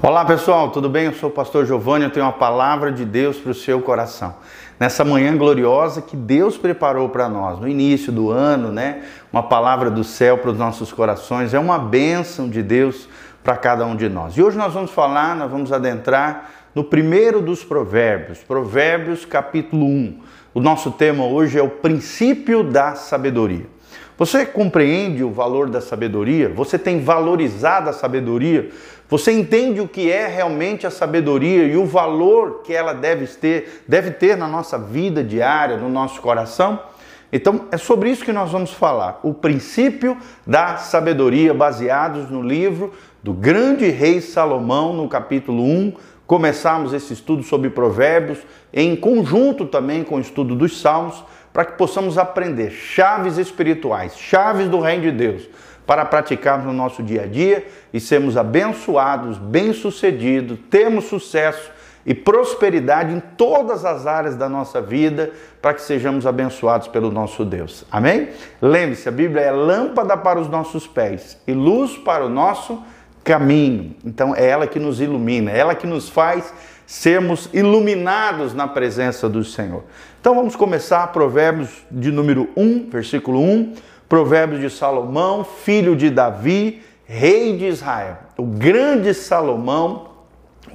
Olá pessoal, tudo bem? Eu sou o pastor Giovanni, eu tenho uma palavra de Deus para o seu coração. Nessa manhã gloriosa que Deus preparou para nós, no início do ano, né? Uma palavra do céu para os nossos corações, é uma bênção de Deus para cada um de nós. E hoje nós vamos falar, nós vamos adentrar no primeiro dos provérbios, Provérbios capítulo 1. O nosso tema hoje é o princípio da sabedoria. Você compreende o valor da sabedoria? Você tem valorizado a sabedoria? Você entende o que é realmente a sabedoria e o valor que ela deve ter, deve ter na nossa vida diária, no nosso coração? Então, é sobre isso que nós vamos falar. O princípio da sabedoria, baseados no livro do grande rei Salomão, no capítulo 1. Começamos esse estudo sobre Provérbios, em conjunto também com o estudo dos Salmos para que possamos aprender chaves espirituais, chaves do reino de Deus, para praticarmos no nosso dia a dia e sermos abençoados, bem-sucedidos, termos sucesso e prosperidade em todas as áreas da nossa vida, para que sejamos abençoados pelo nosso Deus. Amém? Lembre-se, a Bíblia é lâmpada para os nossos pés e luz para o nosso caminho. Então é ela que nos ilumina, é ela que nos faz sermos iluminados na presença do Senhor. Então vamos começar Provérbios de número 1, versículo 1, Provérbios de Salomão, filho de Davi, rei de Israel. O grande Salomão,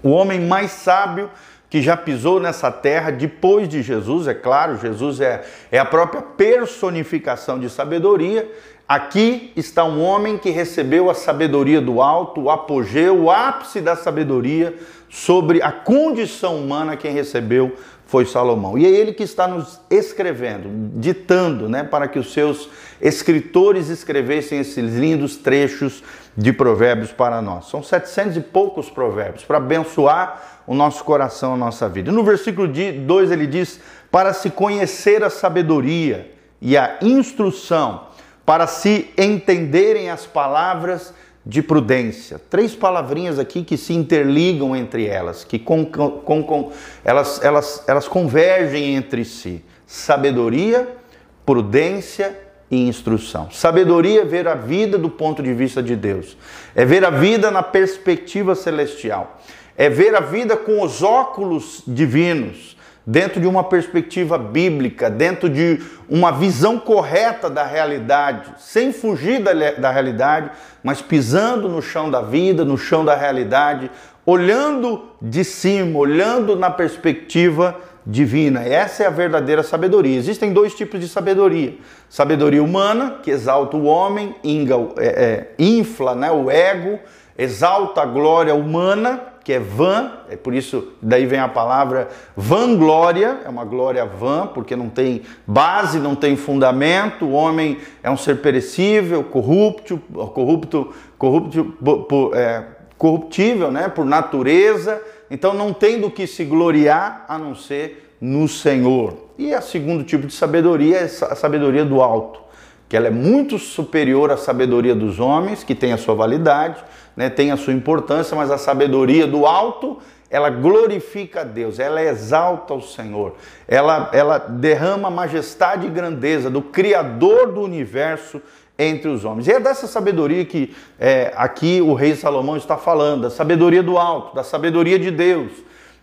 o homem mais sábio que já pisou nessa terra depois de Jesus, é claro, Jesus é, é a própria personificação de sabedoria. Aqui está um homem que recebeu a sabedoria do alto, o apogeu, o ápice da sabedoria sobre a condição humana, quem recebeu foi Salomão. E é ele que está nos escrevendo, ditando, né, para que os seus escritores escrevessem esses lindos trechos de provérbios para nós. São setecentos e poucos provérbios para abençoar o nosso coração, a nossa vida. no versículo 2 ele diz: para se conhecer a sabedoria e a instrução, para se entenderem as palavras de prudência. Três palavrinhas aqui que se interligam entre elas, que elas, elas, elas convergem entre si: sabedoria, prudência e instrução. Sabedoria é ver a vida do ponto de vista de Deus, é ver a vida na perspectiva celestial, é ver a vida com os óculos divinos dentro de uma perspectiva bíblica, dentro de uma visão correta da realidade, sem fugir da, da realidade, mas pisando no chão da vida, no chão da realidade, olhando de cima, olhando na perspectiva divina. Essa é a verdadeira sabedoria. Existem dois tipos de sabedoria: sabedoria humana, que exalta o homem, inga, é, é, infla né, o ego, exalta a glória humana que é vã, é por isso daí vem a palavra vanglória, é uma glória vã, porque não tem base, não tem fundamento, o homem é um ser perecível, corrupto, corrupto, corrupto, é, corruptível, né, por natureza, então não tem do que se gloriar a não ser no Senhor. E o segundo tipo de sabedoria é a sabedoria do alto, que ela é muito superior à sabedoria dos homens, que tem a sua validade, né, tem a sua importância, mas a sabedoria do alto, ela glorifica a Deus, ela exalta o Senhor, ela, ela derrama a majestade e grandeza do Criador do universo entre os homens. E é dessa sabedoria que é, aqui o rei Salomão está falando, da sabedoria do alto, da sabedoria de Deus,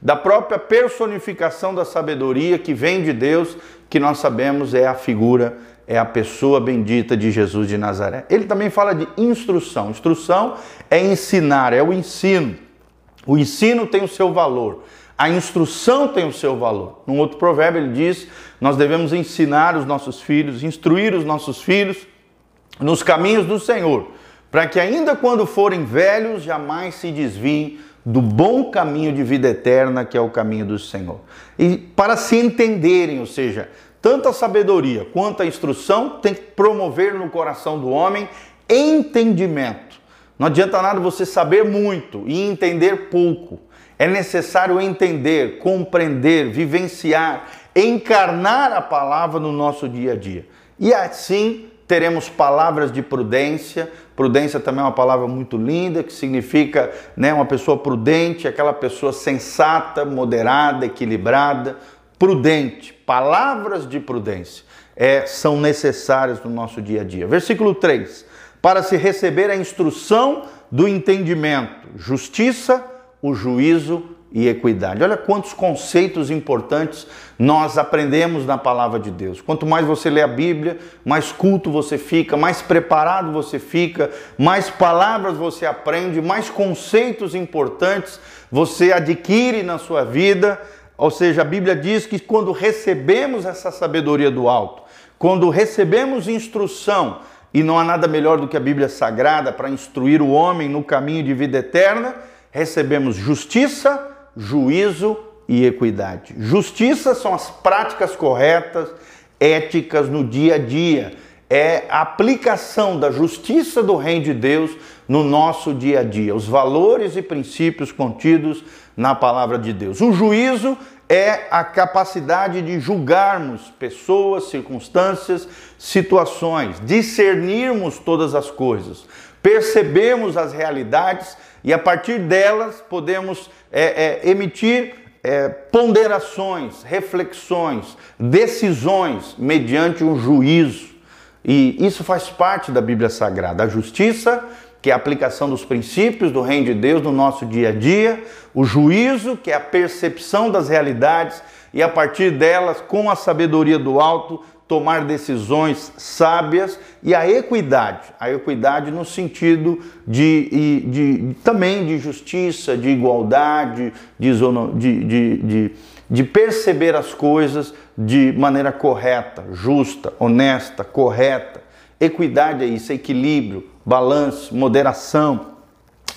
da própria personificação da sabedoria que vem de Deus, que nós sabemos é a figura é a pessoa bendita de Jesus de Nazaré. Ele também fala de instrução. Instrução é ensinar, é o ensino. O ensino tem o seu valor. A instrução tem o seu valor. Num outro provérbio ele diz: nós devemos ensinar os nossos filhos, instruir os nossos filhos nos caminhos do Senhor, para que ainda quando forem velhos jamais se desviem do bom caminho de vida eterna que é o caminho do Senhor. E para se entenderem, ou seja, tanto a sabedoria quanto a instrução tem que promover no coração do homem entendimento. Não adianta nada você saber muito e entender pouco. É necessário entender, compreender, vivenciar, encarnar a palavra no nosso dia a dia. E assim teremos palavras de prudência. Prudência também é uma palavra muito linda, que significa né, uma pessoa prudente, aquela pessoa sensata, moderada, equilibrada, prudente, palavras de prudência é, são necessárias no nosso dia a dia. Versículo 3: Para se receber a instrução do entendimento, justiça, o juízo e equidade. Olha quantos conceitos importantes nós aprendemos na palavra de Deus. Quanto mais você lê a Bíblia, mais culto você fica, mais preparado você fica, mais palavras você aprende, mais conceitos importantes você adquire na sua vida. Ou seja, a Bíblia diz que quando recebemos essa sabedoria do alto, quando recebemos instrução, e não há nada melhor do que a Bíblia Sagrada para instruir o homem no caminho de vida eterna, recebemos justiça, juízo e equidade. Justiça são as práticas corretas, éticas no dia a dia. É a aplicação da justiça do Reino de Deus no nosso dia a dia, os valores e princípios contidos na palavra de Deus. O juízo é a capacidade de julgarmos pessoas, circunstâncias, situações, discernirmos todas as coisas, percebemos as realidades e a partir delas podemos é, é, emitir é, ponderações, reflexões, decisões mediante um juízo. E isso faz parte da Bíblia Sagrada. A justiça, que é a aplicação dos princípios do Reino de Deus no nosso dia a dia, o juízo, que é a percepção das realidades, e a partir delas, com a sabedoria do alto, tomar decisões sábias e a equidade, a equidade no sentido de, de, também de justiça, de igualdade, de, de, de, de perceber as coisas de maneira correta, justa, honesta, correta. Equidade é isso, é equilíbrio, balanço, moderação.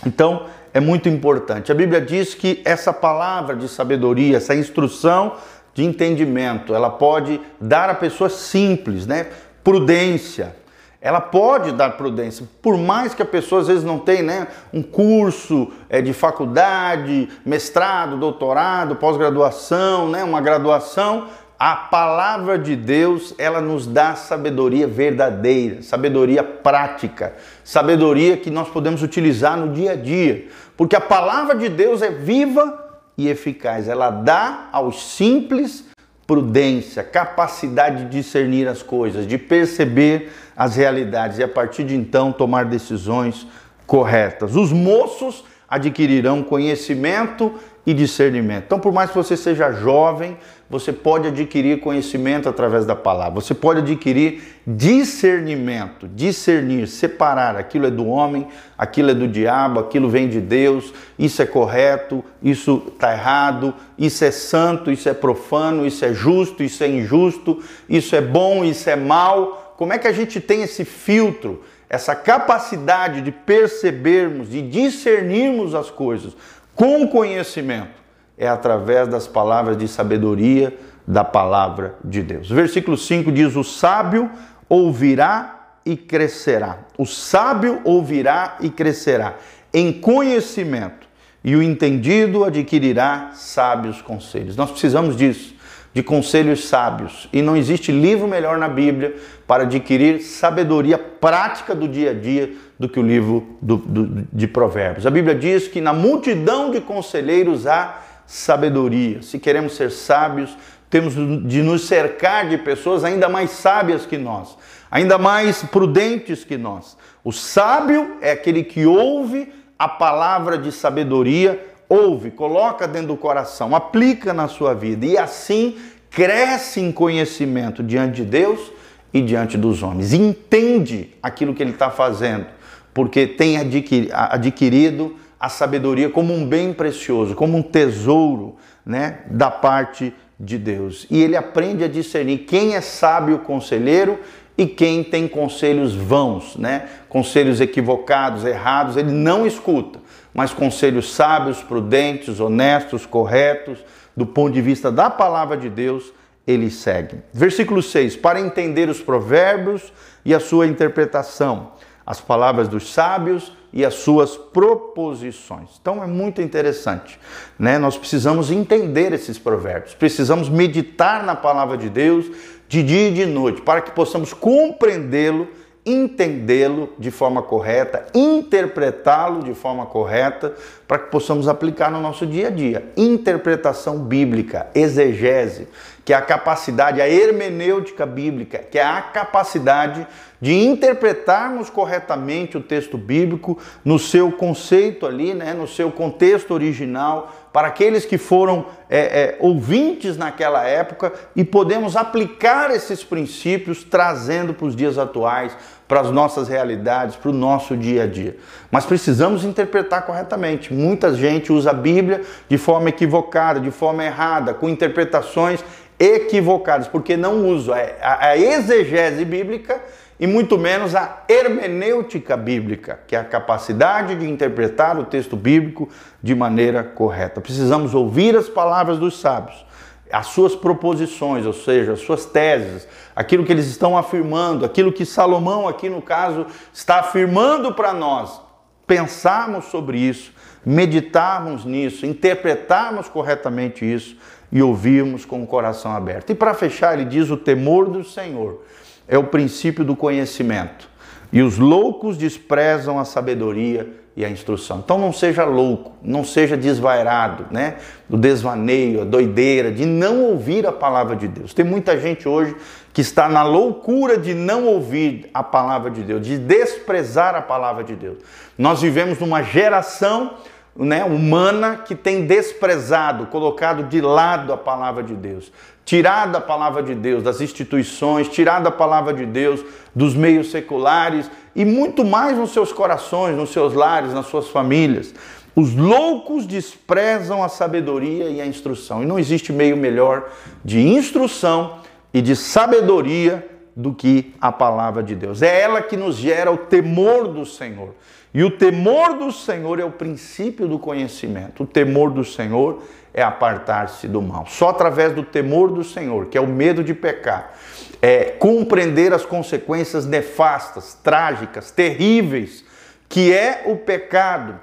Então, é muito importante. A Bíblia diz que essa palavra de sabedoria, essa instrução de entendimento, ela pode dar a pessoa simples, né? Prudência. Ela pode dar prudência, por mais que a pessoa às vezes não tenha né, um curso é, de faculdade, mestrado, doutorado, pós-graduação, né, uma graduação, a palavra de Deus, ela nos dá sabedoria verdadeira, sabedoria prática, sabedoria que nós podemos utilizar no dia a dia, porque a palavra de Deus é viva e eficaz. Ela dá aos simples prudência, capacidade de discernir as coisas, de perceber as realidades e a partir de então tomar decisões corretas. Os moços adquirirão conhecimento e discernimento. Então, por mais que você seja jovem, você pode adquirir conhecimento através da palavra. Você pode adquirir discernimento, discernir, separar aquilo é do homem, aquilo é do diabo, aquilo vem de Deus, isso é correto, isso está errado, isso é santo, isso é profano, isso é justo, isso é injusto, isso é bom, isso é mal. Como é que a gente tem esse filtro? essa capacidade de percebermos, de discernirmos as coisas com conhecimento é através das palavras de sabedoria da palavra de Deus. Versículo 5 diz: O sábio ouvirá e crescerá. O sábio ouvirá e crescerá em conhecimento, e o entendido adquirirá sábios conselhos. Nós precisamos disso, de conselhos sábios, e não existe livro melhor na Bíblia para adquirir sabedoria prática do dia a dia do que o livro do, do, de Provérbios. A Bíblia diz que na multidão de conselheiros há sabedoria. Se queremos ser sábios, temos de nos cercar de pessoas ainda mais sábias que nós, ainda mais prudentes que nós. O sábio é aquele que ouve a palavra de sabedoria, ouve, coloca dentro do coração, aplica na sua vida e assim cresce em conhecimento diante de Deus e diante dos homens. Entende aquilo que ele está fazendo porque tem adquirido a sabedoria como um bem precioso, como um tesouro, né, da parte de Deus. E ele aprende a discernir quem é sábio conselheiro e quem tem conselhos vãos, né? Conselhos equivocados, errados, ele não escuta, mas conselhos sábios, prudentes, honestos, corretos, do ponto de vista da palavra de Deus, ele segue. Versículo 6: Para entender os provérbios e a sua interpretação, as palavras dos sábios e as suas proposições. Então é muito interessante, né? Nós precisamos entender esses provérbios, precisamos meditar na palavra de Deus de dia e de noite, para que possamos compreendê-lo entendê-lo de forma correta, interpretá-lo de forma correta, para que possamos aplicar no nosso dia a dia. Interpretação bíblica, exegese, que é a capacidade, a hermenêutica bíblica, que é a capacidade de interpretarmos corretamente o texto bíblico no seu conceito ali, né, no seu contexto original, para aqueles que foram é, é, ouvintes naquela época e podemos aplicar esses princípios trazendo para os dias atuais, para as nossas realidades, para o nosso dia a dia. Mas precisamos interpretar corretamente. Muita gente usa a Bíblia de forma equivocada, de forma errada, com interpretações equivocadas, porque não usa a exegese bíblica e muito menos a hermenêutica bíblica, que é a capacidade de interpretar o texto bíblico de maneira correta. Precisamos ouvir as palavras dos sábios, as suas proposições, ou seja, as suas teses, aquilo que eles estão afirmando, aquilo que Salomão, aqui no caso, está afirmando para nós. Pensarmos sobre isso, meditarmos nisso, interpretarmos corretamente isso e ouvirmos com o coração aberto. E para fechar, ele diz: o temor do Senhor é o princípio do conhecimento. E os loucos desprezam a sabedoria e a instrução. Então não seja louco, não seja desvairado, né? Do desvaneio, a doideira, de não ouvir a palavra de Deus. Tem muita gente hoje que está na loucura de não ouvir a palavra de Deus, de desprezar a palavra de Deus. Nós vivemos numa geração né, humana que tem desprezado, colocado de lado a palavra de Deus tirado a palavra de Deus das instituições, tirado a palavra de Deus dos meios seculares e muito mais nos seus corações, nos seus lares, nas suas famílias. Os loucos desprezam a sabedoria e a instrução. E não existe meio melhor de instrução e de sabedoria do que a palavra de Deus. É ela que nos gera o temor do Senhor. E o temor do Senhor é o princípio do conhecimento. O temor do Senhor é apartar-se do mal. Só através do temor do Senhor, que é o medo de pecar, é compreender as consequências nefastas, trágicas, terríveis, que é o pecado,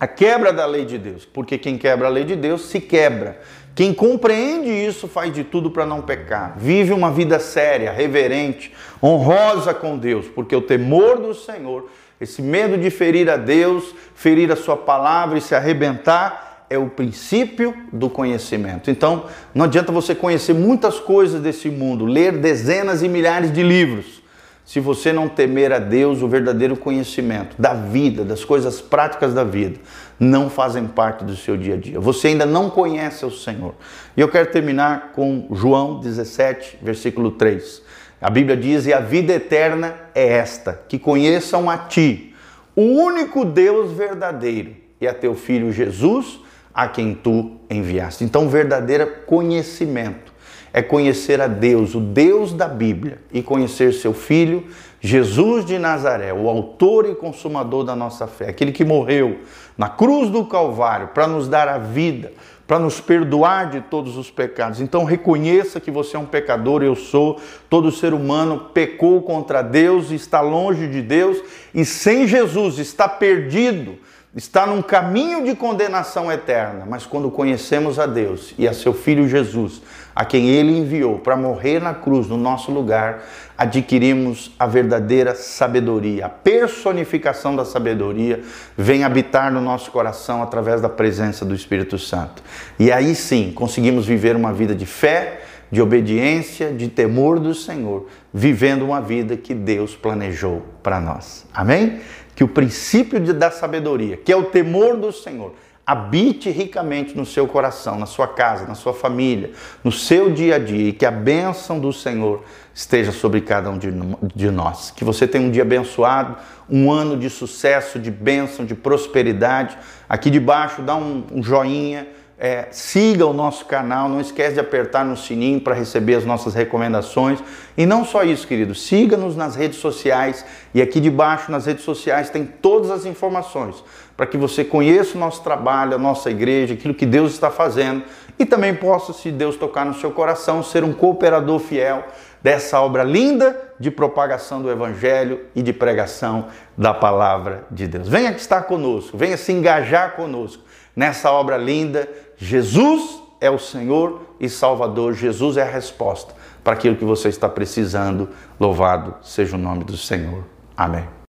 a quebra da lei de Deus. Porque quem quebra a lei de Deus se quebra. Quem compreende isso faz de tudo para não pecar. Vive uma vida séria, reverente, honrosa com Deus, porque o temor do Senhor, esse medo de ferir a Deus, ferir a sua palavra e se arrebentar, é o princípio do conhecimento. Então, não adianta você conhecer muitas coisas desse mundo, ler dezenas e milhares de livros, se você não temer a Deus, o verdadeiro conhecimento da vida, das coisas práticas da vida, não fazem parte do seu dia a dia. Você ainda não conhece o Senhor. E eu quero terminar com João 17, versículo 3. A Bíblia diz: E a vida eterna é esta, que conheçam a Ti, o único Deus verdadeiro, e a Teu Filho Jesus a quem tu enviaste. Então, verdadeiro conhecimento é conhecer a Deus, o Deus da Bíblia, e conhecer seu Filho, Jesus de Nazaré, o autor e consumador da nossa fé, aquele que morreu na cruz do Calvário para nos dar a vida, para nos perdoar de todos os pecados. Então reconheça que você é um pecador, eu sou. Todo ser humano pecou contra Deus, está longe de Deus e sem Jesus está perdido está num caminho de condenação eterna, mas quando conhecemos a Deus e a seu Filho Jesus, a quem Ele enviou para morrer na cruz no nosso lugar, adquirimos a verdadeira sabedoria, a personificação da sabedoria vem habitar no nosso coração através da presença do Espírito Santo. E aí sim conseguimos viver uma vida de fé, de obediência, de temor do Senhor, vivendo uma vida que Deus planejou para nós. Amém? Que o princípio de, da sabedoria, que é o temor do Senhor, habite ricamente no seu coração, na sua casa, na sua família, no seu dia a dia e que a bênção do Senhor esteja sobre cada um de, nós. Que você tenha um dia abençoado, um ano de sucesso, de bênção, de prosperidade. Aqui debaixo dá um, um joinha é, siga o nosso canal, não esquece de apertar no sininho para receber as nossas recomendações. E não só isso, querido, siga-nos nas redes sociais e aqui debaixo nas redes sociais tem todas as informações para que você conheça o nosso trabalho, a nossa igreja, aquilo que Deus está fazendo e também possa, se Deus tocar no seu coração, ser um cooperador fiel dessa obra linda de propagação do Evangelho e de pregação da palavra de Deus. Venha está conosco, venha se engajar conosco nessa obra linda. Jesus é o Senhor e Salvador, Jesus é a resposta para aquilo que você está precisando. Louvado seja o nome do Senhor. Amém.